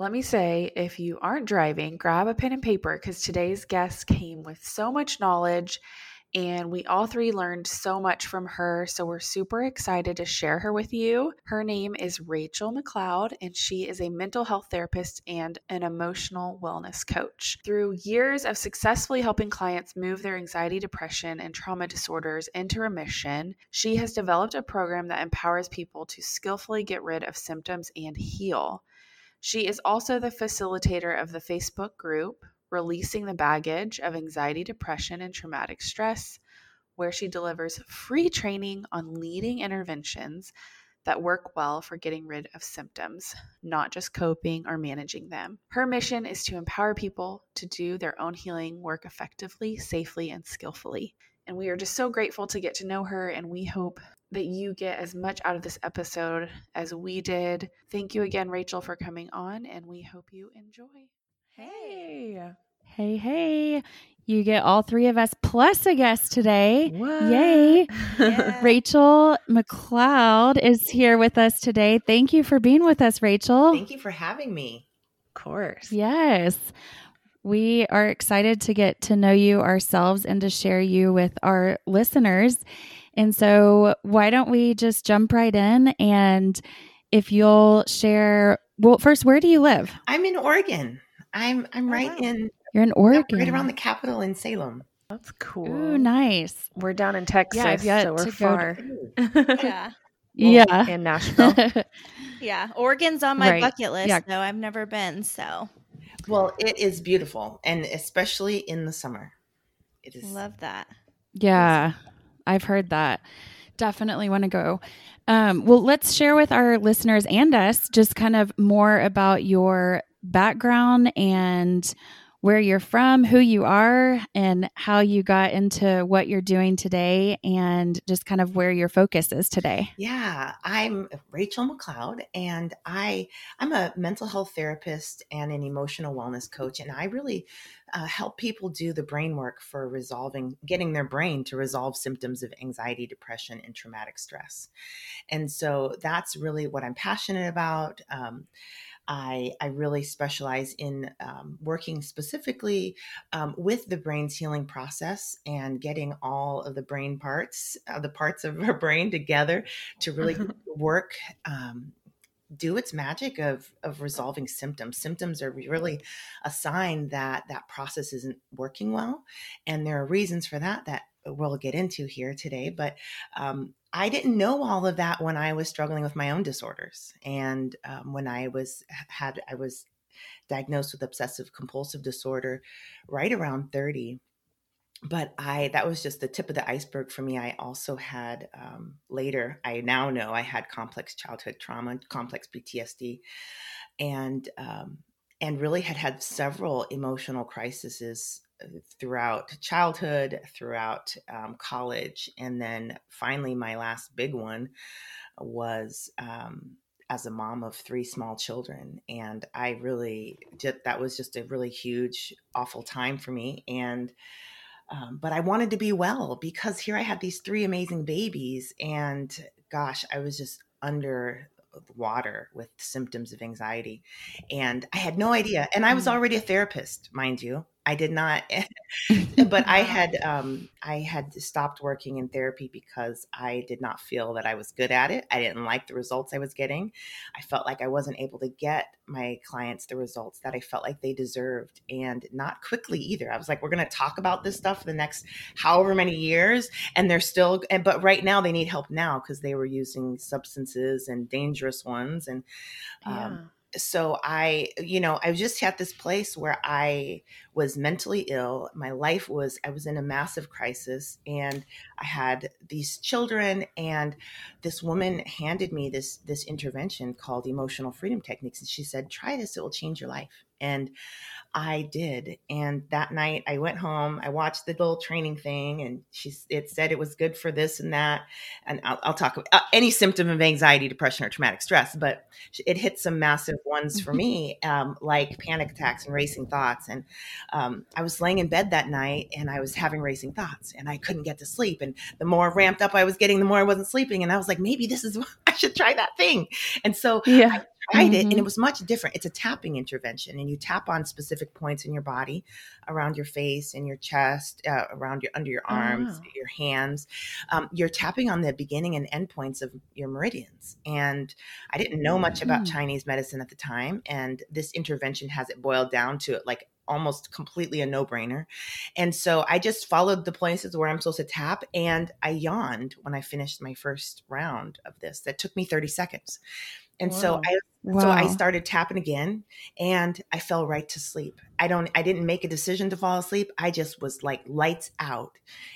Let me say, if you aren't driving, grab a pen and paper because today's guest came with so much knowledge and we all three learned so much from her. So we're super excited to share her with you. Her name is Rachel McLeod, and she is a mental health therapist and an emotional wellness coach. Through years of successfully helping clients move their anxiety, depression, and trauma disorders into remission, she has developed a program that empowers people to skillfully get rid of symptoms and heal. She is also the facilitator of the Facebook group Releasing the Baggage of Anxiety, Depression, and Traumatic Stress, where she delivers free training on leading interventions that work well for getting rid of symptoms, not just coping or managing them. Her mission is to empower people to do their own healing work effectively, safely, and skillfully. And we are just so grateful to get to know her, and we hope that you get as much out of this episode as we did. Thank you again, Rachel, for coming on, and we hope you enjoy. Hey. Hey, hey. You get all three of us plus a guest today. What? Yay. Yeah. Rachel McLeod is here with us today. Thank you for being with us, Rachel. Thank you for having me. Of course. Yes. We are excited to get to know you ourselves and to share you with our listeners. And so, why don't we just jump right in? And if you'll share, well, first, where do you live? I'm in Oregon. I'm I'm Oh, right wow. in You're in Oregon. right around the capital in Salem. That's cool. Ooh, nice. We're down in Texas, I've yet so we're to go far. Yeah. yeah. and Nashville. Yeah. Oregon's on my Right. bucket list, Yeah. though. I've never been. So Well, it is beautiful, and especially in the summer. It is. I love that. Yeah, I've heard that. Definitely want to go. Um, well, let's share with our listeners and us just kind of more about your background and where you're from, who you are, and how you got into what you're doing today, and just kind of where your focus is today. Yeah, I'm Rachel McLeod, and I I'm a mental health therapist and an emotional wellness coach, and I really uh, help people do the brain work for resolving, getting their brain to resolve symptoms of anxiety, depression, and traumatic stress. And so that's really what I'm passionate about. Um, I, I really specialize in um, working specifically um, with the brain's healing process and getting all of the brain parts, uh, the parts of our brain together to really work um, do its magic of of resolving symptoms. Symptoms are really a sign that that process isn't working well and there are reasons for that that we'll get into here today but um, i didn't know all of that when i was struggling with my own disorders and um, when i was had i was diagnosed with obsessive compulsive disorder right around 30 but I that was just the tip of the iceberg for me. I also had um, later. I now know I had complex childhood trauma, complex PTSD, and um, and really had had several emotional crises throughout childhood, throughout um, college, and then finally my last big one was um, as a mom of three small children, and I really just that was just a really huge, awful time for me, and um, but I wanted to be well because here I had these three amazing babies, and gosh, I was just under water with symptoms of anxiety. And I had no idea. And I was already a therapist, mind you. I did not, but I had um, I had stopped working in therapy because I did not feel that I was good at it. I didn't like the results I was getting. I felt like I wasn't able to get my clients the results that I felt like they deserved, and not quickly either. I was like, we're going to talk about this stuff for the next however many years, and they're still. And but right now they need help now because they were using substances and dangerous ones, and um, so I, you know, I was just had this place where I was mentally ill. My life was, I was in a massive crisis and I had these children and this woman handed me this, this intervention called emotional freedom techniques. And she said, try this, it will change your life. And I did. And that night I went home, I watched the little training thing and she, it said it was good for this and that. And I'll, I'll talk about uh, any symptom of anxiety, depression, or traumatic stress, but it hit some massive ones for me, um, like panic attacks and racing thoughts. And um, I was laying in bed that night and I was having racing thoughts and I couldn't get to sleep. And the more ramped up I was getting, the more I wasn't sleeping. And I was like, maybe this is, I should try that thing. And so Yeah. I tried it and it was much different. It's a tapping intervention and you tap on specific points in your body, around your face and your chest, uh, around your under your Oh, arms, wow. your hands. Um, you're tapping on the beginning and end points of your meridians. And I didn't know much about Mhm. Chinese medicine at the time, and this intervention has it boiled down to like almost completely a no-brainer. And so I just followed the places where I'm supposed to tap and I yawned when I finished my first round of this. That took me 30 seconds. And so I Wow. so I started tapping again and I fell right to sleep. I don't I didn't make a decision to fall asleep. I just was like lights out.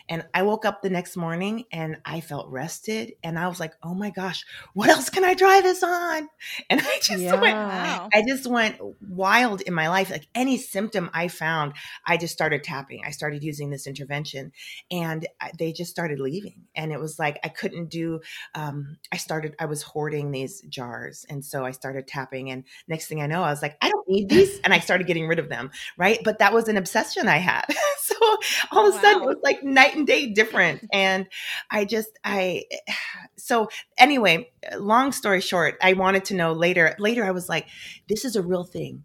And I woke up the next morning and I felt rested and I was like, "Oh my gosh, what else can I try this on?" And I just Yeah. went Wow. I just went wild in my life. Like any symptom I found, I just started tapping. I started using this intervention and they just started leaving. And it was like I couldn't do, um, I started, I was hoarding these jars. And so I started tapping. And next thing I know, I was like, I don't need these. And I started getting rid of them. Right. But that was an obsession I had. so oh, all of a sudden it was like night and day different. And I just, I, so anyway, long story short, I wanted to know later. Later, I was like, this is a real thing.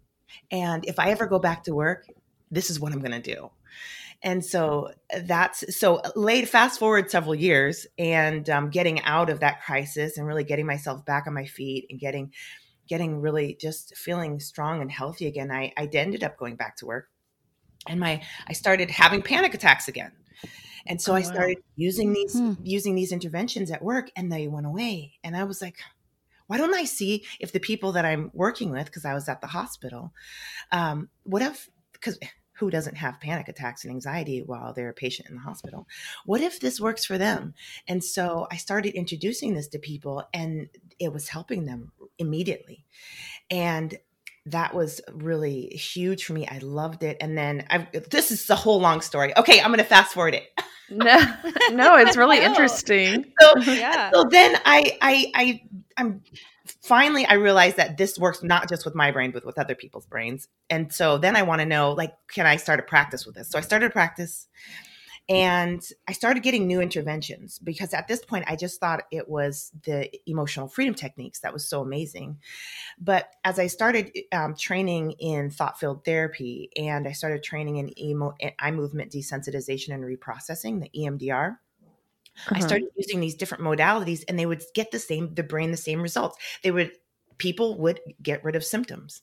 And if I ever go back to work, this is what I'm going to do. And so that's so late, fast forward several years and um, getting out of that crisis and really getting myself back on my feet and getting, getting really just feeling strong and healthy again. I, I ended up going back to work and my, I started having panic attacks again. And so Oh, I wow. started using these, Hmm. using these interventions at work and they went away. And I was like, why don't I see if the people that I'm working with, because I was at the hospital, um, what if, because who doesn't have panic attacks and anxiety while they're a patient in the hospital? What if this works for them? And so I started introducing this to people and it was helping them immediately. And that was really huge for me. I loved it. And then I've, this is a whole long story. Okay, I'm going to fast forward it. No, no, it's really interesting. So Yeah. so then I I I I'm finally I realized that this works not just with my brain but with other people's brains. And so then I want to know like can I start a practice with this? So I started a practice and I started getting new interventions because at this point I just thought it was the emotional freedom techniques that was so amazing. But as I started um, training in thought field therapy and I started training in emo- eye movement desensitization and reprocessing, the E EMDR, I Uh-huh. started using these different modalities and they would get the same the brain the same results. They would people would get rid of symptoms.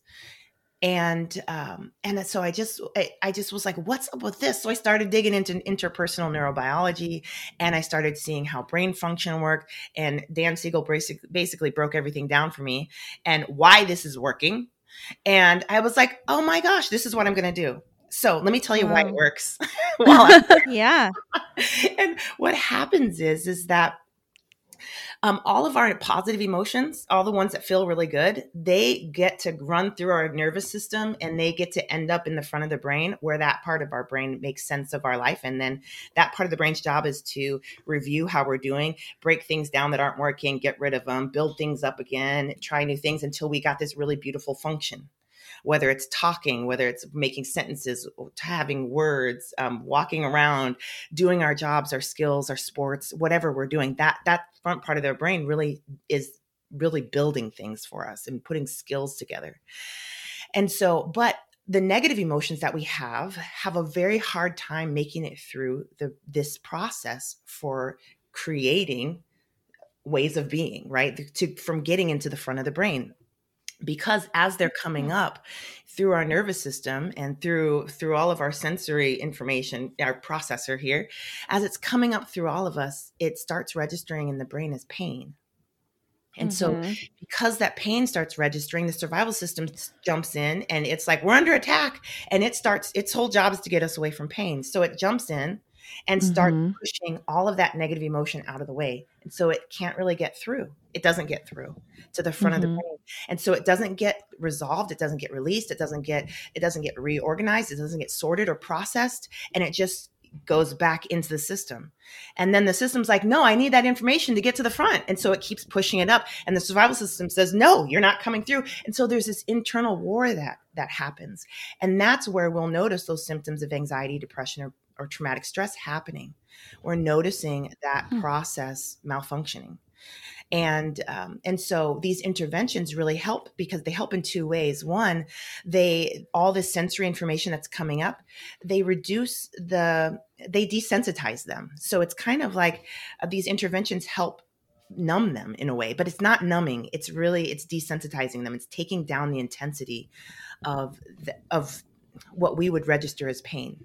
And um and so I just I, I just was like what's up with this? So I started digging into interpersonal neurobiology and I started seeing how brain function worked and Dan Siegel basic, basically broke everything down for me and why this is working. And I was like, "Oh my gosh, this is what I'm going to do." So, let me tell you why it works. Yeah. and what happens is is that um, all of our positive emotions all the ones that feel really good they get to run through our nervous system and they get to end up in the front of the brain where that part of our brain makes sense of our life and then that part of the brain's job is to review how we're doing break things down that aren't working get rid of them build things up again try new things until we got this really beautiful function whether it's talking, whether it's making sentences, having words, um, walking around, doing our jobs, our skills, our sports, whatever we're doing, that that front part of their brain really is really building things for us and putting skills together. And so, but the negative emotions that we have have a very hard time making it through the this process for creating ways of being, right? To from getting into the front of the brain because as they're coming up through our nervous system and through through all of our sensory information our processor here as it's coming up through all of us it starts registering in the brain as pain. And so Mhm. because that pain starts registering the survival system jumps in and it's like we're under attack. And it starts its whole job is to get us away from pain. So it jumps in and start Mhm. pushing all of that negative emotion out of the way. And so it can't really get through. It doesn't get through to the front of the Mhm. brain. And so it doesn't get resolved, it doesn't get released, it doesn't get it doesn't get reorganized, it doesn't get sorted or processed, and it just goes back into the system. And then the system's like, "No, I need that information to get to the front." And so it keeps pushing it up and the survival system says, "No, you're not coming through." And so there's this internal war that that happens. And that's where we'll notice those symptoms of anxiety, depression or or traumatic stress happening. We're noticing that Hmm. process malfunctioning and um, and so these interventions really help because they help in two ways one they all this sensory information that's coming up they reduce the they desensitize them so it's kind of like uh, these interventions help numb them in a way but it's not numbing it's really it's desensitizing them it's taking down the intensity of the, of what we would register as pain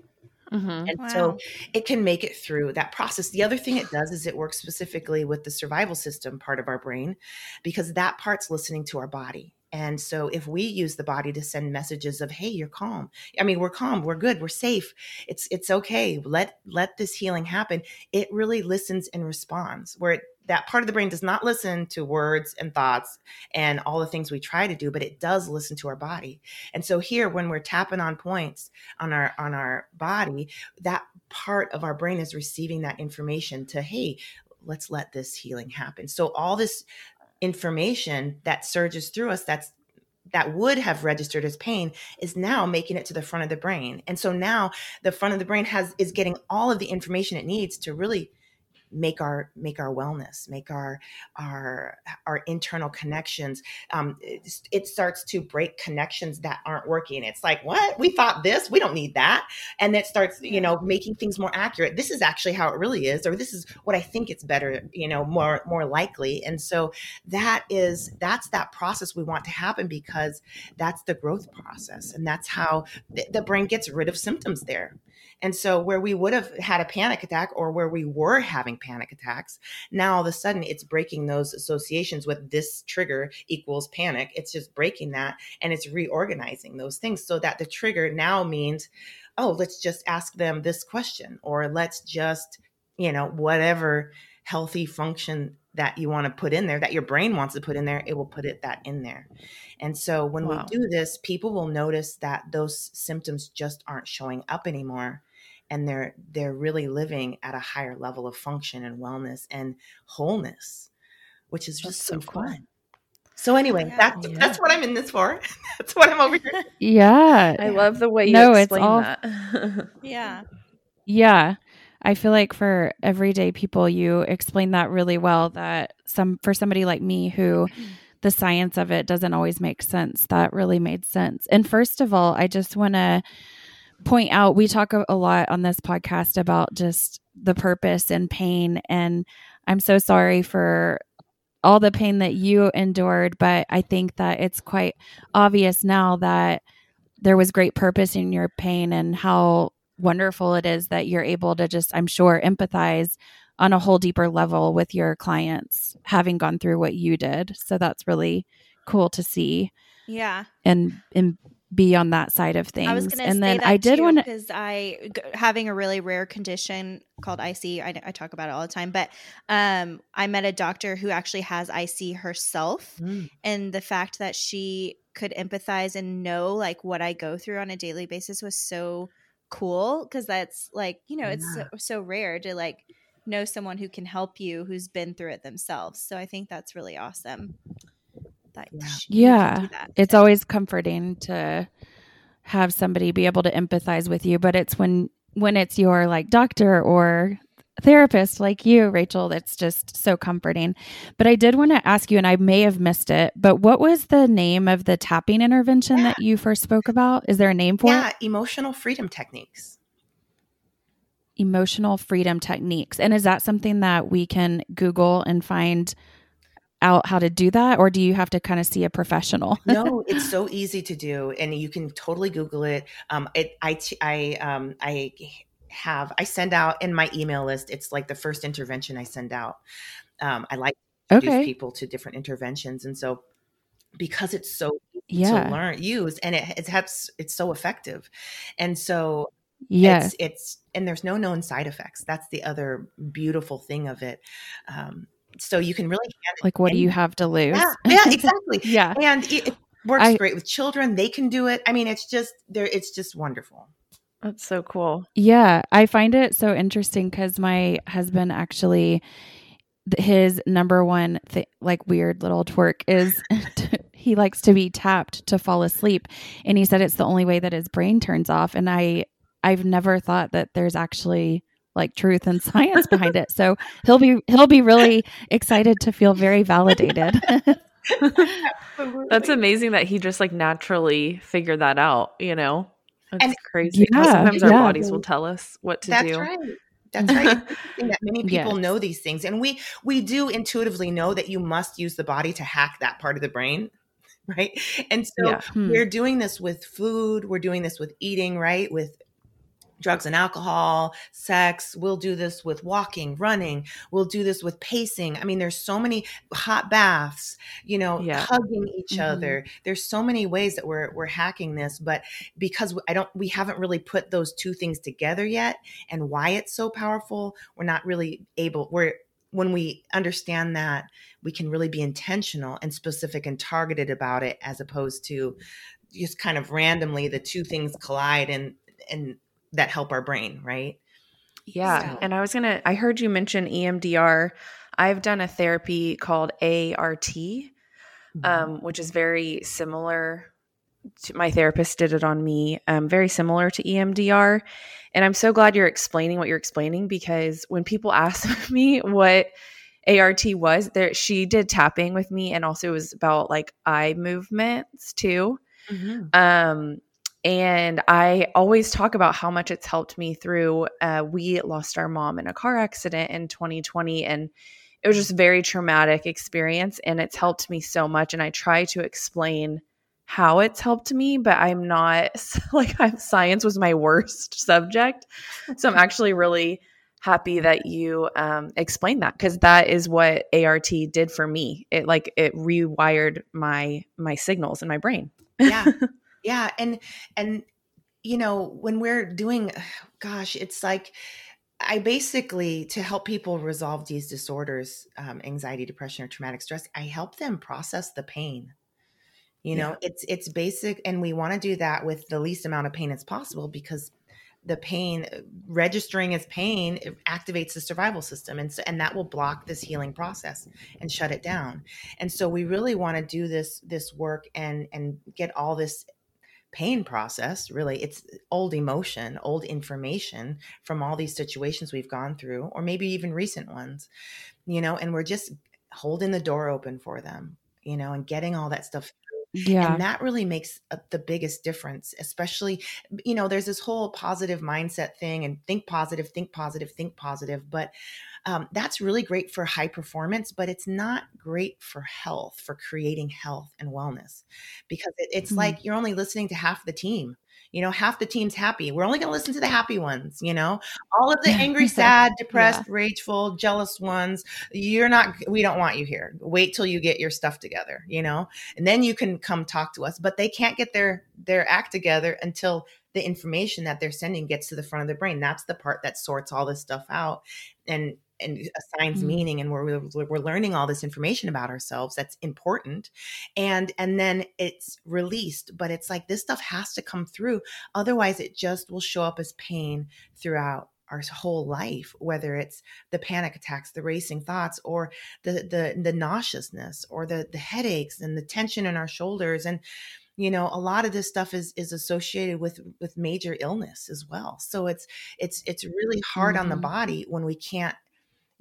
Mhm. and Wow. so it can make it through that process. The other thing it does is it works specifically with the survival system part of our brain because that part's listening to our body. And so if we use the body to send messages of hey you're calm. I mean we're calm, we're good, we're safe. It's it's okay. Let let this healing happen. It really listens and responds. Where it, that part of the brain does not listen to words and thoughts and all the things we try to do, but it does listen to our body. And so here when we're tapping on points on our on our body, that part of our brain is receiving that information to hey let's let this healing happen so all this information that surges through us that's that would have registered as pain is now making it to the front of the brain and so now the front of the brain has is getting all of the information it needs to really make our make our wellness make our our our internal connections um it, it starts to break connections that aren't working. It's like what? We thought this? We don't need that. And it starts you know making things more accurate. This is actually how it really is or this is what i think it's better you know more more likely. And so that is that's that process we want to happen because that's the growth process and that's how the, the brain gets rid of symptoms there and so where we would have had a panic attack or where we were having panic attacks now all of a sudden it's breaking those associations with this trigger equals panic. It's just breaking that and it's reorganizing those things so that the trigger now means oh let's just ask them this question or let's just you know whatever healthy function that you want to put in there that your brain wants to put in there it will put it that in there. And so when Wow. we do this people will notice that those symptoms just aren't showing up anymore and they're they're really living at a higher level of function and wellness and wholeness which is just so so cool. fun so anyway Yeah. that's Yeah. that's what i'm in this for that's what i'm over here Yeah. I love the way you No, it's explain all- that. Yeah. Yeah. I feel like for everyday people, you explain that really well. That some for somebody like me who the science of it doesn't always make sense, that really made sense. And first of all, I just want to point out we talk a, lot on this podcast about just the purpose and pain. And I'm so sorry for all the pain that you endured, but I think that it's quite obvious now that there was great purpose in your pain and how wonderful it is that you're able to just, I'm sure, empathize on a whole deeper level with your clients having gone through what you did. So that's really cool to see Yeah. and and be on that side of things. I was going to and say then that I did want to because I g- having a really rare condition called IC. I, I talk about it all the time, but um, I met a doctor who actually has IC herself, Mm. and the fact that she could empathize and know like what I go through on a daily basis was so cool because that's like you know it's so, so rare to like know someone who can help you who's been through it themselves. So I think that's really awesome. That Yeah. sh- Yeah. that. it's always comforting to have somebody be able to empathize with you but it's when when it's your like doctor or therapist like you rachel that's just so comforting but i did want to ask you and i may have missed it but what was the name of the tapping intervention that you first spoke about is there a name for yeah it Yeah emotional freedom techniques emotional freedom techniques and is that something that we can google and find out how to do that or do you have to kind of see a professional no, it's so easy to do, and you can totally Google it. Um, it I I um I have I send out in my email list. It's like the first intervention I send out. Um, I like to introduce okay people to different interventions, and so because it's so easy Yeah. to learn use and it it has it's so effective, and so Yes. It's, it's, and there's no known side effects. That's the other beautiful thing of it. Um, so you can really like what do you have to lose? Yeah, yeah exactly. yeah. And it, it works I, great with children. They can do it. I mean, it's just there, it's just wonderful. That's so cool. Yeah. I find it so interesting because my husband actually his number one th- like weird little twerk is he likes to be tapped to fall asleep and he said it's the only way that his brain turns off and i i've never thought that there's actually like truth and science behind it so he'll be he'll be really excited to feel very validated that's amazing that he just like naturally figured that out you know that's And- crazy Yeah, sometimes our bodies will tell us what to do. That's do right. That's right. That many people Yes. know these things, and we we do intuitively know that you must use the body to hack that part of the brain, right? And so Yeah. Hmm. we're doing this with food. We're doing this with eating, right? With drugs and alcohol, sex. We'll do this with walking, running. We'll do this with pacing. I mean, there's so many hot baths, you know, Yeah. hugging each Mhm. other. There's so many ways that we're we're hacking this, but because I don't we haven't really put those two things together yet and why it's so powerful, we're not really able we're when we understand that, we can really be intentional and specific and targeted about it as opposed to just kind of randomly the two things collide and and that help our brain, right? Yeah. So- And I was going to, I heard you mention EMDR. I've done a therapy called ART, Mm-hmm. um, which is very similar to my therapist did it on me, um, very similar to EMDR. And I'm so glad you're explaining what you're explaining because when people ask me what ART was, there she did tapping with me and also it was about like eye movements too. Mhm. Um, and I always talk about how much it's helped me through. Uh, we lost our mom in a car accident in 2020, and it was just a very traumatic experience. And it's helped me so much. And I try to explain how it's helped me, but I'm not like I'm, science was my worst subject. So I'm actually really happy that you um, explained that because that is what ART did for me. It like it rewired my my signals in my brain. yeah yeah and and you know when we're doing gosh it's like i basically to help people resolve these disorders um, anxiety depression or traumatic stress i help them process the pain. You know it's it's basic and we want to do that with the least amount of pain as possible because the pain registering as pain it activates the survival system and so, and that will block this healing process and shut it down. And so we really want to do this this work and and get all this pain process really it's old emotion old information from all these situations we've gone through or maybe even recent ones you know and we're just holding the door open for them you know and getting all that stuff yeah and that really makes uh, the biggest difference especially you know there's this whole positive mindset thing and think positive think positive think positive but um, that's really great for high performance but it's not great for health for creating health and wellness because it, it's Mhm. like you're only listening to half the team you know half the team's happy. We're only going to listen to the happy ones you know? All of the angry sad depressed rageful jealous ones you're not we don't want you here. Wait till you get your stuff together you know? And then you can come talk to us but they can't get their their act together until the information that they're sending gets to the front of the brain. That's the part that sorts all this stuff out. And and assigns Mm. meaning and we're, we're learning all this information about ourselves that's important and and then it's released but it's like this stuff has to come through otherwise it just will show up as pain throughout our whole life whether it's the panic attacks the racing thoughts or the the the nauseousness or the the headaches and the tension in our shoulders and you know a lot of this stuff is is associated with with major illness as well so it's it's it's really hard on the Mhm. body when we can't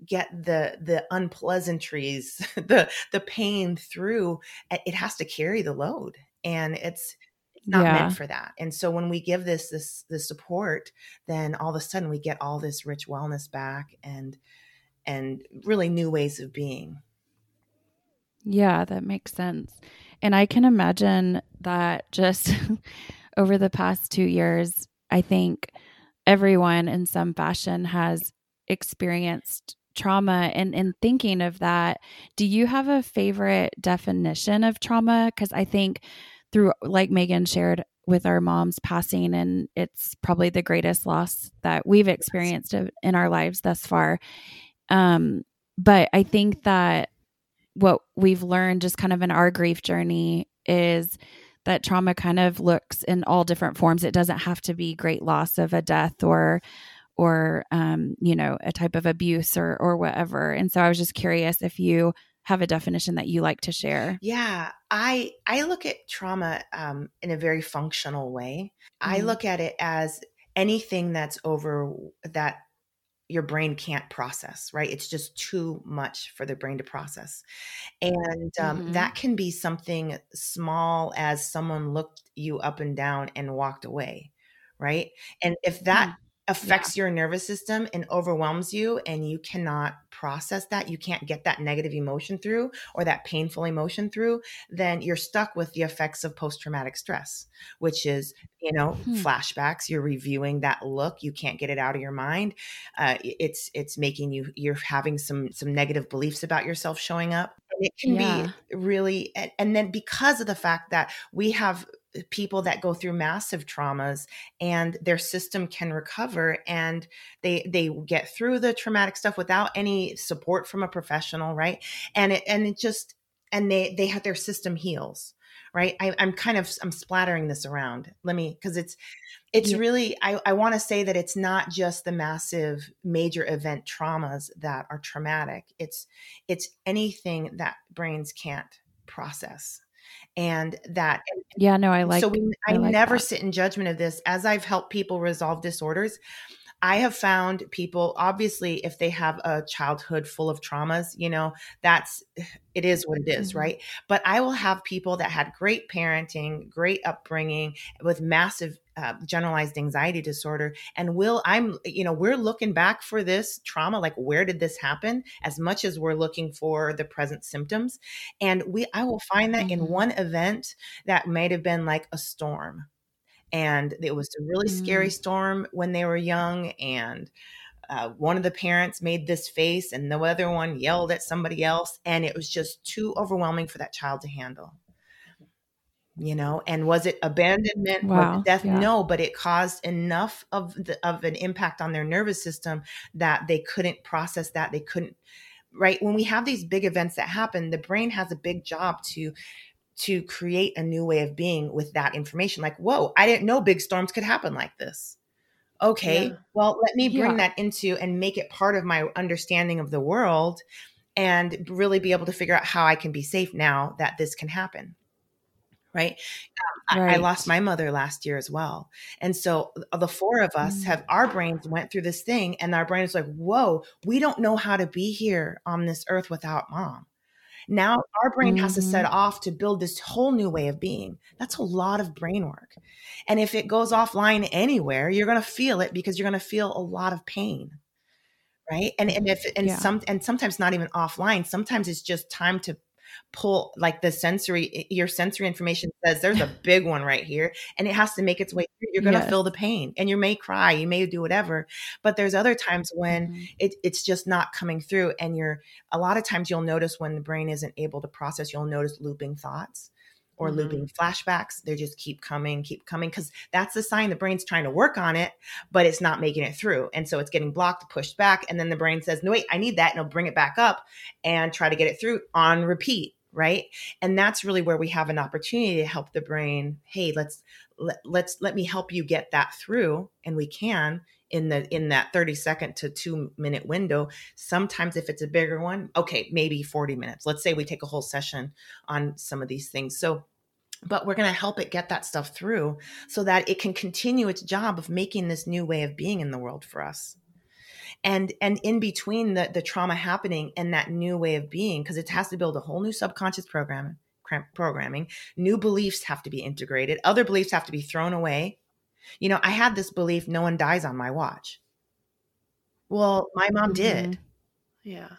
get the the unpleasantries the the pain through it it has to carry the load and it's it's not Yeah. meant for that and so when we give this this this support then all of a sudden we get all this rich wellness back and and really new ways of being Yeah, that makes sense. And I can imagine that just over the past two years, I think everyone in some fashion has experienced trauma. And in thinking of that, do you have a favorite definition of trauma? Because I think through, like Megan shared, with our mom's passing and it's probably the greatest loss that we've experienced in our lives thus far um but i think that what we've learned just kind of in our grief journey is that trauma kind of looks in all different forms it doesn't have to be great loss of a death or or um, you know a type of abuse or or whatever and so i was just curious if you have a definition that you like to share yeah i i look at trauma um, in a very functional way mm-hmm. i look at it as anything that's over that your brain can't process, right? It's just too much for the brain to process. And um, mm-hmm. that can be something small as someone looked you up and down and walked away, right? And if that mm affects yeah. your nervous system and overwhelms you and you cannot process that you can't get that negative emotion through or that painful emotion through then you're stuck with the effects of post-traumatic stress which is you know hmm. flashbacks you're reviewing that look you can't get it out of your mind uh, it's it's making you you're having some some negative beliefs about yourself showing up and it can yeah. be really and, and then because of the fact that we have people that go through massive traumas and their system can recover and they they get through the traumatic stuff without any support from a professional right? And it and it just and they they have their system heals right? I, am kind of i'm splattering this around. Let me because it's it's yeah. really i, I want to say that it's not just the massive major event traumas that are traumatic. It's it's anything that brains can't process and that yeah no i like so we, i, I like never that. sit in judgment of this as i've helped people resolve disorders I have found people, obviously, if they have a childhood full of traumas, you know, that's it is what it is, mm-hmm. right? But I will have people that had great parenting, great upbringing with massive uh, generalized anxiety disorder. And will I'm, you know, we're looking back for this trauma, like where did this happen, as much as we're looking for the present symptoms. And we, I will find that mm-hmm. in one event that might have been like a storm and it was a really mm. scary storm when they were young and uh, one of the parents made this face and the other one yelled at somebody else and it was just too overwhelming for that child to handle you know and was it abandonment wow. death yeah. no but it caused enough of the, of an impact on their nervous system that they couldn't process that they couldn't right when we have these big events that happen the brain has a big job to to create a new way of being with that information. Like, whoa, I didn't know big storms could happen like this. Okay, yeah. well, let me bring yeah. that into and make it part of my understanding of the world and really be able to figure out how I can be safe now that this can happen. Right. Um, right. I, I, lost my mother last year as well. And so uh, the four of us mm. have our brains went through this thing and our brain is like, whoa, we don't know how to be here on this earth without mom. Now our brain mm-hmm. has to set mm-hmm. off to build this whole new way of being. That's a lot of brain work. And if it goes offline anywhere, you're going to feel it because you're going to feel a lot of pain. Right. And, and if, and yeah. some, and sometimes not even offline, sometimes it's just time to pull like the sensory your sensory information says there's a big one right here and it has to make its way through you're going to feel the pain and you may cry you may do whatever but there's other times when mm-hmm. it, it's just not coming through and you're a lot of times you'll notice when the brain isn't able to process you'll notice looping thoughts or mm-hmm. looping flashbacks. They just keep coming, keep coming, because that's the sign the brain's trying to work on it, but it's not making it through. And so it's getting blocked, pushed back. And then the brain says, no, wait, I need that. And it'll bring it back up and try to get it through on repeat. Right. And that's really where we have an opportunity to help the brain. Hey, let's let, let's let me help you get that through. And we can in the in that 30 second to 2 minute window sometimes if it's a bigger one okay maybe 40 minutes. Let's say we take a whole session on some of these things. So but we're going to help it get that stuff through so that it can continue its job of making this new way of being in the world for us. And and in between the the trauma happening and that new way of being because it has to build a whole new subconscious program programming. New beliefs have to be integrated. Other beliefs have to be thrown away you know i had this belief no one dies on my watch. Well my mom mm-hmm. did yeah.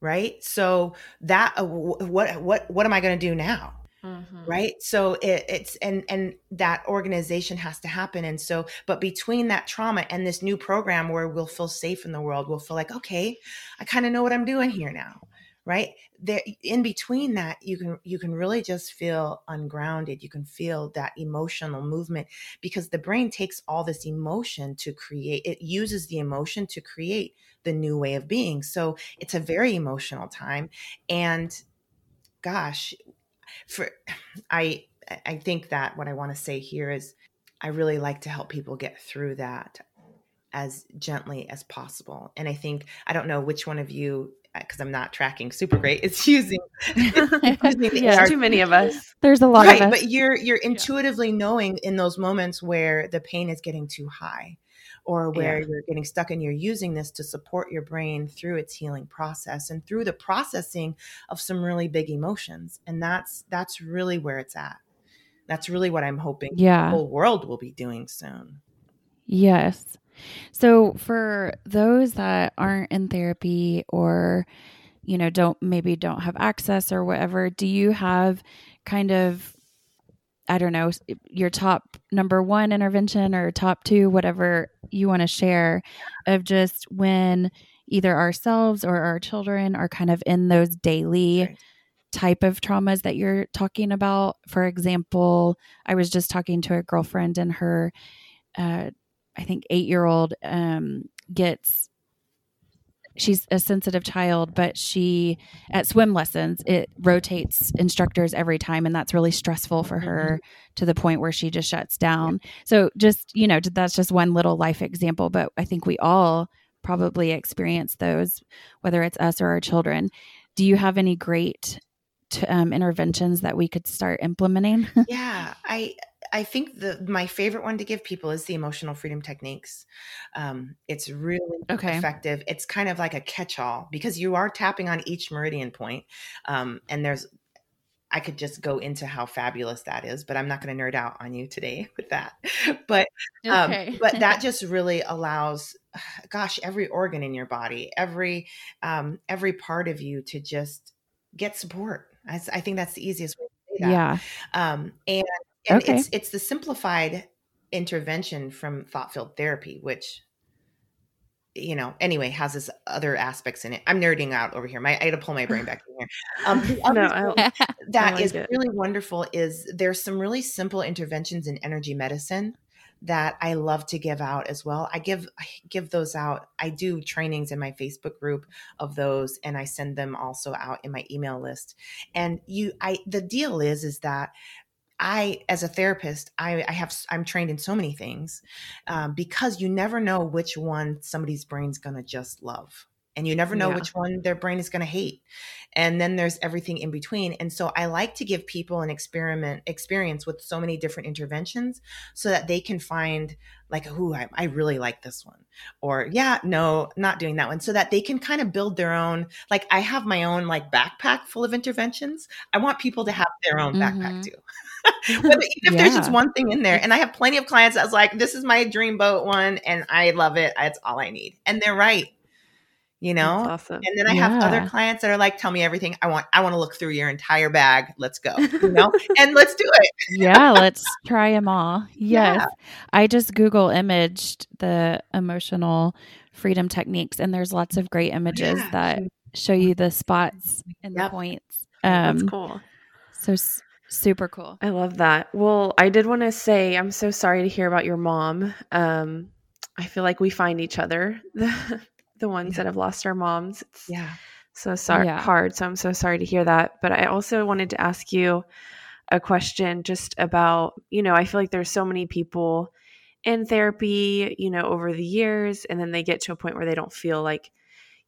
Right? So that uh, what what what am i going to do now? Mm-hmm. right? So it, it's and and that organization has to happen and so but between that trauma and this new program where we'll feel safe in the world we'll feel like okay i kind of know what i'm doing here now right? There in between that you can you can really just feel ungrounded. You can feel that emotional movement because the brain takes all this emotion to create it uses the emotion to create the new way of being. So it's a very emotional time and gosh for i i think that what i want to say here is i really like to help people get through that as gently as possible. And i think i don't know which one of you because I'm not tracking super great. It's using, using yeah, too many of us. There's a lot right, of us. but you're you're intuitively yeah. knowing in those moments where the pain is getting too high or where yeah. you're getting stuck and you're using this to support your brain through its healing process and through the processing of some really big emotions. And that's that's really where it's at. That's really what I'm hoping yeah. the whole world will be doing soon. Yes. So, for those that aren't in therapy or, you know, don't maybe don't have access or whatever, do you have kind of, I don't know, your top number one intervention or top two, whatever you want to share of just when either ourselves or our children are kind of in those daily. Right type of traumas that you're talking about. For example, I was just talking to a girlfriend and her uh, I think eight year old um, gets she's a sensitive child, but she at swim lessons it rotates instructors every time, and that's really stressful for her mm-hmm. to the point where she just shuts down. So just you know that's just one little life example, but I think we all probably experience those, whether it's us or our children. Do you have any great um, interventions that we could start implementing? yeah, I I think the my favorite one to give people is the emotional freedom techniques. Um, it's really okay. effective. It's kind of like a catch-all because you are tapping on each meridian point, um, and there's. I could just go into how fabulous that is, but I'm not going to nerd out on you today with that. But um, but that just really allows, gosh, every organ in your body, every um, every part of you to just get support. I, I think that's the easiest way to say that. Yeah. Um, and and okay. it's it's the simplified intervention from thought field therapy, which you know, anyway, has this other aspects in it. I'm nerding out over here. My, I had to pull my brain back in here. Um, no, that like is it. really wonderful is there's some really simple interventions in energy medicine that I love to give out as well. I give I give those out. I do trainings in my Facebook group of those and I send them also out in my email list. And you I the deal is is that I, as a therapist, I, I have I'm trained in so many things um, because you never know which one somebody's brain's gonna just love, and you never know yeah. which one their brain is gonna hate, and then there's everything in between. And so I like to give people an experiment experience with so many different interventions so that they can find like, "Ooh, I, I really like this one," or "Yeah, no, not doing that one," so that they can kind of build their own. Like I have my own like backpack full of interventions. I want people to have their own mm-hmm. backpack too. even if yeah. there's just one thing in there. And I have plenty of clients that's like, this is my dream boat one and I love it. It's all I need. And they're right. You know? Awesome. And then I yeah. have other clients that are like, tell me everything. I want I want to look through your entire bag. Let's go. You know? and let's do it. yeah, let's try them all. Yes. Yeah. I just Google imaged the emotional freedom techniques and there's lots of great images that show you the spots and yep. the points. Um, That's cool. So Super cool. I love that. Well, I did want to say I'm so sorry to hear about your mom. Um, I feel like we find each other, the, ones yeah. that have lost their moms. It's yeah. So sorry, yeah. hard. So I'm so sorry to hear that. But I also wanted to ask you a question just about, you know, I feel like there's so many people in therapy, you know, over the years, and then they get to a point where they don't feel like,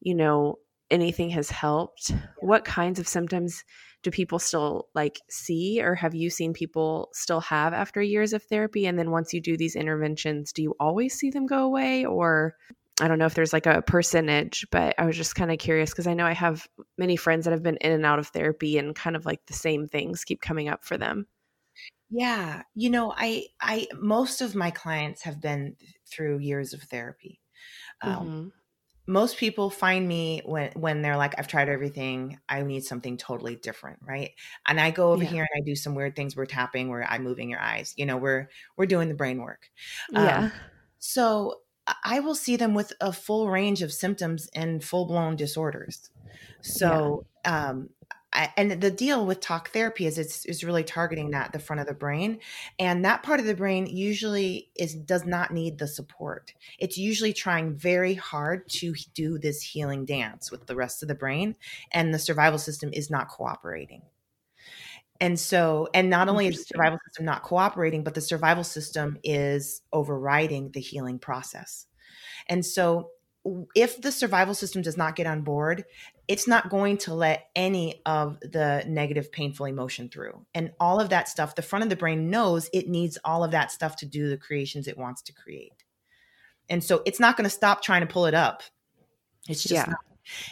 you know, anything has helped. What kinds of symptoms do people still like see or have you seen people still have after years of therapy and then once you do these interventions do you always see them go away or I don't know if there's like a percentage, but I was just kind of curious because I know I have many friends that have been in and out of therapy and kind of like the same things keep coming up for them. Yeah, you know, I I most of my clients have been through years of therapy. Um, mm-hmm most people find me when when they're like i've tried everything i need something totally different right and i go over yeah. here and i do some weird things we're tapping where i'm moving your eyes you know we're we're doing the brain work yeah um, so i will see them with a full range of symptoms and full-blown disorders. So um, I, and the deal with talk therapy is it's is really targeting that the front of the brain and that part of the brain usually is does not need the support. It's usually trying very hard to do this healing dance with the rest of the brain and the survival system is not cooperating and so and not only is the survival system not cooperating but the survival system is overriding the healing process and so if the survival system does not get on board, it's not going to let any of the negative, painful emotion through. And all of that stuff, the front of the brain knows it needs all of that stuff to do the creations it wants to create. And so it's not going to stop trying to pull it up. It's just yeah. Not.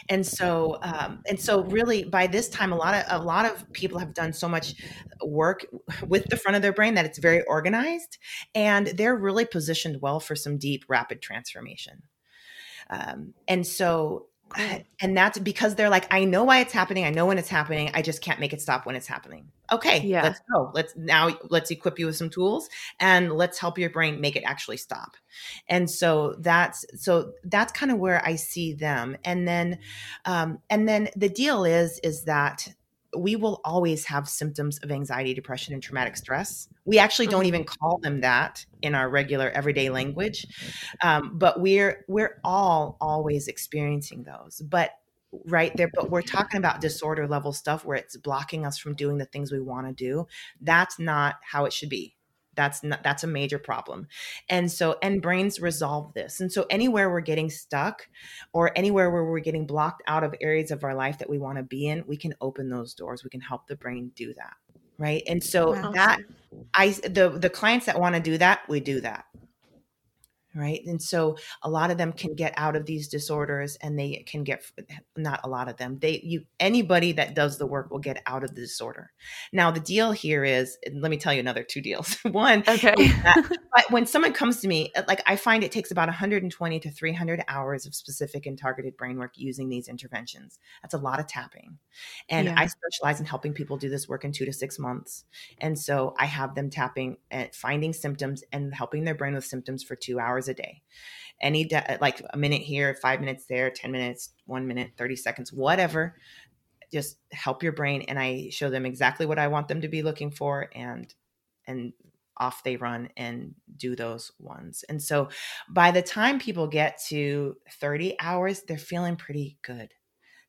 And so, um, and so, really, by this time, a lot of a lot of people have done so much work with the front of their brain that it's very organized, and they're really positioned well for some deep, rapid transformation. Um, and so, cool. and that's because they're like, I know why it's happening. I know when it's happening. I just can't make it stop when it's happening. Okay, yeah. let's go. Let's now let's equip you with some tools and let's help your brain make it actually stop. And so that's so that's kind of where I see them. And then, um, and then the deal is is that we will always have symptoms of anxiety, depression, and traumatic stress. We actually don't even mm-hmm. call them that in our regular everyday language, um, but we're we're all always experiencing those. But right there, but we're talking about disorder level stuff where it's blocking us from doing the things we want to do. That's not how it should be that's not that's a major problem. And so and brains resolve this. And so anywhere we're getting stuck or anywhere where we're getting blocked out of areas of our life that we want to be in we can open those doors. We can help the brain do that right? And so wow. that i the the clients that want to do that we do that right? And so a lot of them can get out of these disorders and they can get not a lot of them they you anybody that does the work will get out of the disorder. Now the deal here is let me tell you another two deals. One okay. that, when someone comes to me uh, like i find it takes about 120 to 300 hours of specific and targeted brain work using these interventions. That's a lot of tapping. And yeah. i specialize in helping people do this work in two to six months. And so i have them tapping and finding symptoms and helping their brain with symptoms for two hours hours a day. Any de- uh, like a minute here, five minutes there, 10 minutes, one minute, 30 seconds, whatever. Just help your brain. And I show them exactly what I want them to be looking for and and off they run and do those ones. And so by the time people get to 30 hours, they're feeling pretty good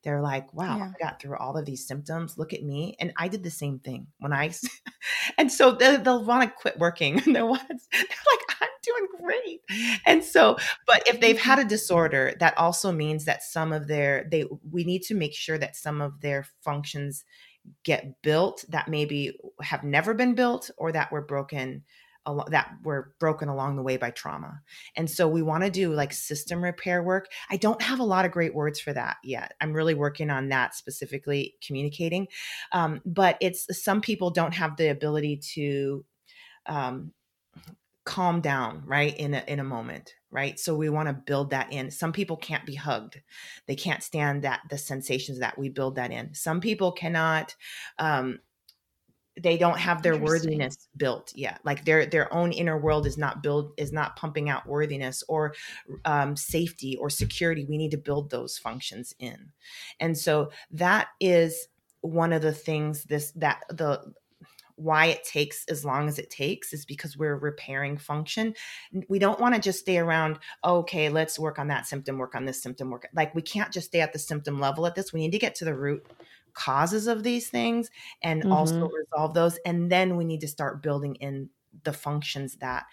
they're like, wow, yeah. I got through all of these symptoms. Look at me. And I did the same thing when I, and so they, will want to quit working. And want, they're like, I'm doing great. And so, but if they've had a disorder, that also means that some of their, they, we need to make sure that some of their functions get built that maybe have never been built or that were broken that were broken along the way by trauma. And so we want to do like system repair work. I don't have a lot of great words for that yet. I'm really working on that specifically communicating. Um, but it's some people don't have the ability to um, calm down right in a, in a moment right? So we want to build that in. Some people can't be hugged. They can't stand that the sensations that we build that in. Some people cannot um, they don't have their worthiness built yet. Like their their own inner world is not built is not pumping out worthiness or um, safety or security. We need to build those functions in. And so that is one of the things this that the why it takes as long as it takes is because we're repairing function. We don't want to just stay around, okay, let's work on that symptom, work on this symptom, work. Like we can't just stay at the symptom level at this. We need to get to the root causes of these things and mm-hmm. also resolve those. And then we need to start building in the functions that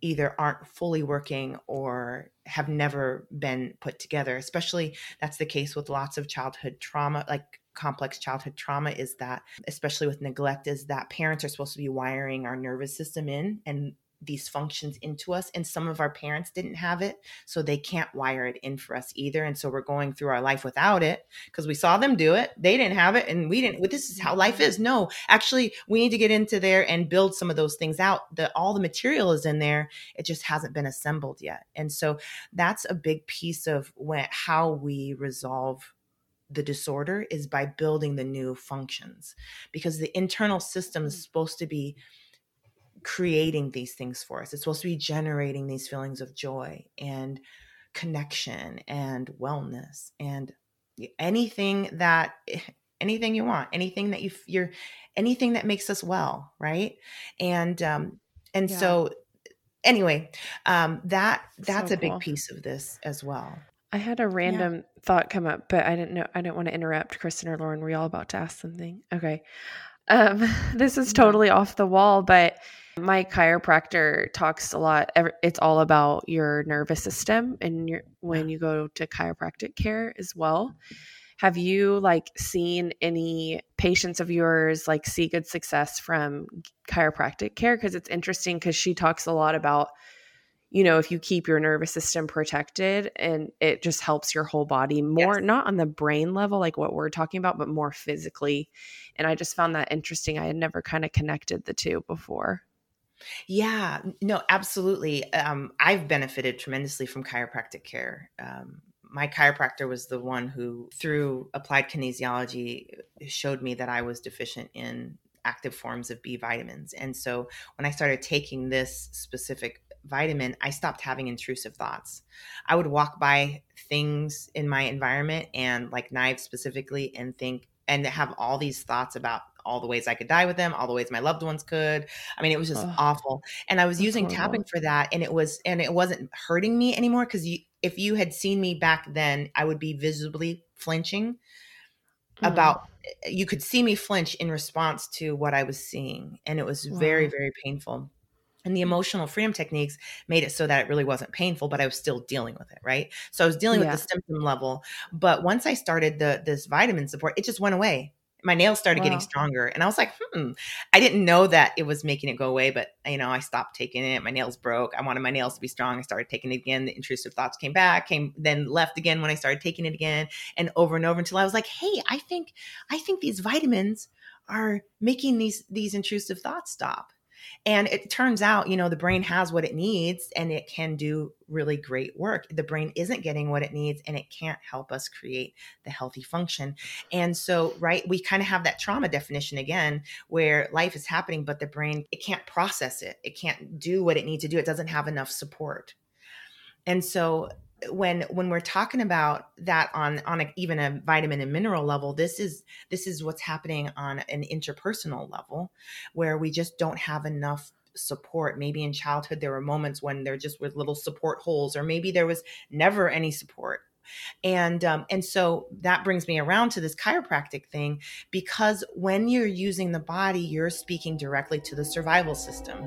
either aren't fully working or have never been put together. Especially that's the case with lots of childhood trauma, like complex childhood trauma is that especially with neglect is that parents are supposed to be wiring our nervous system in and these functions into us and some of our parents didn't have it so they can't wire it in for us either and so we're going through our life without it because we saw them do it they didn't have it and we didn't well, this is how life is. No actually we need to get into there and build some of those things out. That all the material is in there it just hasn't been assembled yet and so that's a big piece of when, how we resolve the disorder is by building the new functions because the internal system is mm. supposed to be creating these things for us. It's supposed to be generating these feelings of joy and connection and wellness and anything that anything you want, anything that you you're anything that makes us well, right? And um and yeah. so anyway, um that that's so a big piece of this as well. I had a random yeah. thought come up, but I didn't know I didn't want to interrupt Kristen or Lauren. Were y'all about to ask something? Okay. Um, this is totally off the wall, but my chiropractor talks a lot. It's all about your nervous system and your when you go to chiropractic care as well. Have you like seen any patients of yours like see good success from chiropractic care? Because it's interesting because she talks a lot about you know, if you keep your nervous system protected and it just helps your whole body more, yes. not on the brain level, like what we're talking about, but more physically. And I just found that interesting. I had never kind of connected the two before. Yeah, no, absolutely. Um, I've benefited tremendously from chiropractic care. Um, my chiropractor was the one who, through applied kinesiology, showed me that I was deficient in active forms of B vitamins. And so when I started taking this specific vitamin, I stopped having intrusive thoughts. I would walk by things in my environment and like knives specifically and think and have all these thoughts about all the ways I could die with them, all the ways my loved ones could. I mean, it was just oh, awful. And I was using horrible. tapping for that and it was and it wasn't hurting me anymore cuz you if you had seen me back then, I would be visibly flinching mm. about you could see me flinch in response to what I was seeing and it was wow. very very painful and the emotional freedom techniques made it so that it really wasn't painful but i was still dealing with it right? So i was dealing yeah. with the symptom level but once i started the this vitamin support it just went away. My nails started wow. getting stronger and i was like hmm. I didn't know that it was making it go away but you know i stopped taking it. My nails broke. I wanted my nails to be strong. I started taking it again. The intrusive thoughts came back came then left again when i started taking it again and over and over until i was like hey i think i think these vitamins are making these these intrusive thoughts stop and it turns out, you know, the brain has what it needs and it can do really great work. The brain isn't getting what it needs and it can't help us create the healthy function. And so, right, we kind of have that trauma definition again where life is happening, but the brain, it can't process it. It can't do what it needs to do. It doesn't have enough support. And so when when we're talking about that on on a, even a vitamin and mineral level this is this is what's happening on an interpersonal level where we just don't have enough support. Maybe in childhood there were moments when there just were little support holes or maybe there was never any support and um, and so that brings me around to this chiropractic thing because when you're using the body you're speaking directly to the survival system.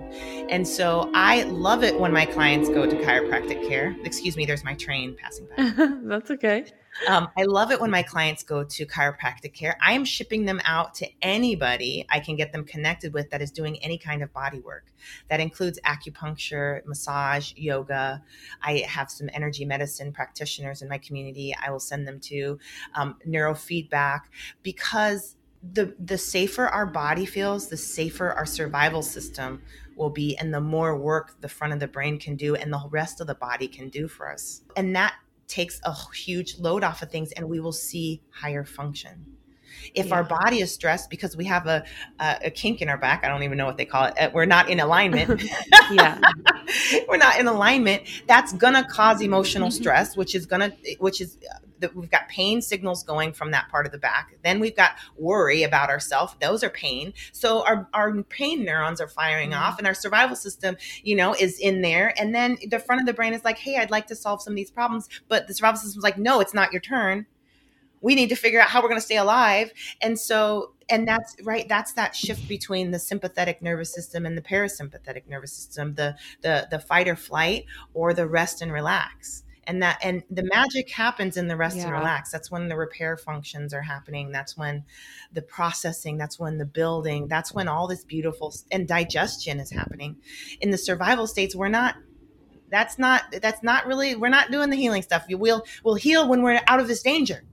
And so i love it when my clients go to chiropractic care. Excuse me there's my train passing by. That's okay um, I love it when my clients go to chiropractic care. I am shipping them out to anybody I can get them connected with that is doing any kind of body work. That includes acupuncture, massage, yoga. I have some energy medicine practitioners in my community. I will send them to um, neurofeedback because the the safer our body feels, the safer our survival system will be and the more work the front of the brain can do and the rest of the body can do for us. And that takes a huge load off of things and we will see higher function. If yeah. our body is stressed because we have a, a, a, kink in our back, I don't even know what they call it. Uh, we're not in alignment. yeah, we're not in alignment. That's gonna cause emotional mm-hmm. stress, which is gonna, which is that we've got pain signals going from that part of the back. Then we've got worry about ourselves. Those are pain. So our, our pain neurons are firing mm-hmm. off and our survival system, you know, is in there. And then the front of the brain is like, hey, I'd like to solve some of these problems. But the survival system is like, no, it's not your turn. We need to figure out how we're going to stay alive. And so and that's right that's that shift between the sympathetic nervous system and the parasympathetic nervous system the the the fight or flight or the rest and relax and that and the magic happens in the rest yeah. and relax. That's when the repair functions are happening. That's when the processing that's when the building that's when all this beautiful and digestion is happening. In the survival states we're not that's not that's not really we're not doing the healing stuff. You will we'll heal when we're out of this danger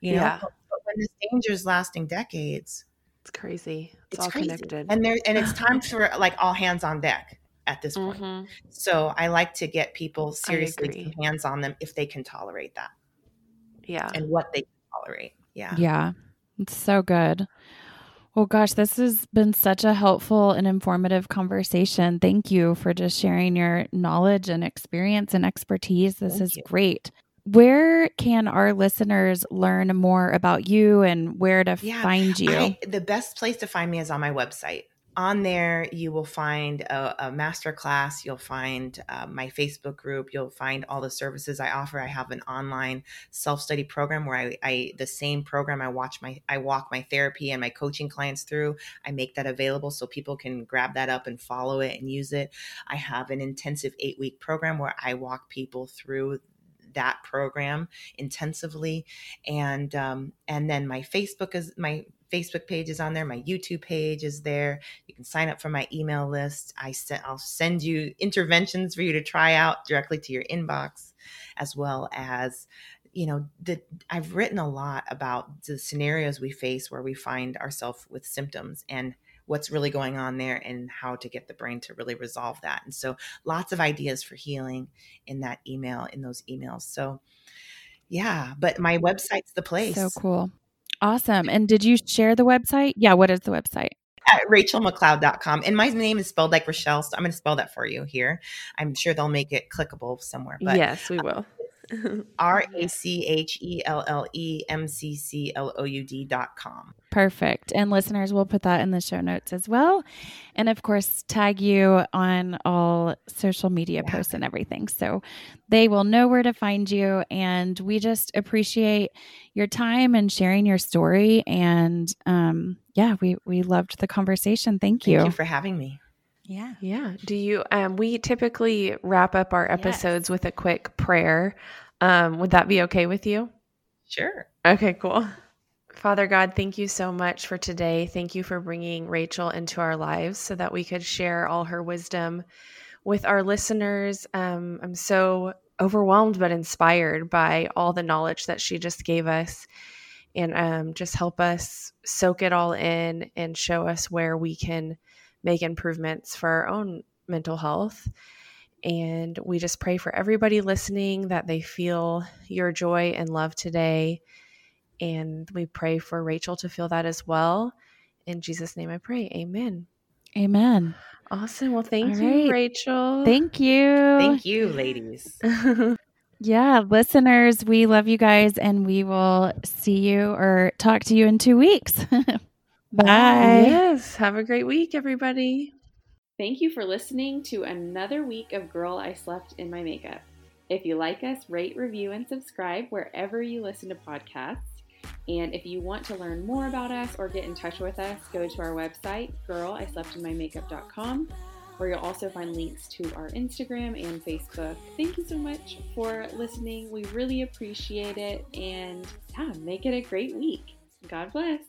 you know? Yeah. but, but when this danger is lasting decades it's crazy. It's, it's all crazy. connected. And there and it's time for like all hands on deck at this point. Mm-hmm. So I like to get people seriously hands on them if they can tolerate that. Yeah. And what they can tolerate. Yeah. Yeah. It's so good. Well, gosh, this has been such a helpful and informative conversation. Thank you for just sharing your knowledge and experience and expertise. This Thank is you. great. where can our listeners learn more about you and where to yeah, find you? I, the best place to find me is on my website. On there, you will find a, a master class. You'll find uh, my Facebook group. You'll find all the services I offer. I have an online self study program where I, I the same program I watch my I walk my therapy and my coaching clients through. I make that available so people can grab that up and follow it and use it. I have an intensive eight week program where I walk people through that program intensively and um, and then my facebook is my facebook page is on there my youtube page is there you can sign up for my email list i send i'll send you interventions for you to try out directly to your inbox as well as you know the i've written a lot about the scenarios we face where we find ourselves with symptoms and what's really going on there and how to get the brain to really resolve that. And so lots of ideas for healing in that email, in those emails. So yeah, but my website's the place. So cool. Awesome. And did you share the website? Yeah, what is the website? At rachellemccloud.com. And my name is spelled like Rochelle, so I'm going to spell that for you here. I'm sure they'll make it clickable somewhere. But yes, we will. R A C H E L L E M C C L O U D dot com. Perfect. And listeners, we'll put that in the show notes as well. And of course, tag you on all social media yeah. posts and everything. So they will know where to find you. And we just appreciate your time and sharing your story. And um, yeah, we, we loved the conversation. Thank you. Thank you for having me. Yeah. Yeah. Do you um we typically wrap up our episodes yes. with a quick prayer. Um would that be okay with you? Sure. Okay, cool. Father God, thank you so much for today. Thank you for bringing Rachelle into our lives so that we could share all her wisdom with our listeners. Um, I'm so overwhelmed but inspired by all the knowledge that she just gave us and um, just help us soak it all in and show us where we can make improvements for our own mental health. And we just pray for everybody listening that they feel your joy and love today. And we pray for Rachelle to feel that as well. In Jesus' name I pray. Amen. Amen. Awesome. Well, thank All you, right. Rachelle. Thank you. Thank you, ladies. yeah, listeners, we love you guys and we will see you or talk to you in two weeks. Bye. Yes. Have a great week, everybody. Thank you for listening to another week of Girl I Slept in My Makeup. If you like us, rate, review, and subscribe wherever you listen to podcasts. And if you want to learn more about us or get in touch with us, go to our website, girlisleptinmymakeup.com, where you'll also find links to our Instagram and Facebook. Thank you so much for listening. We really appreciate it. And yeah, make it a great week. God bless.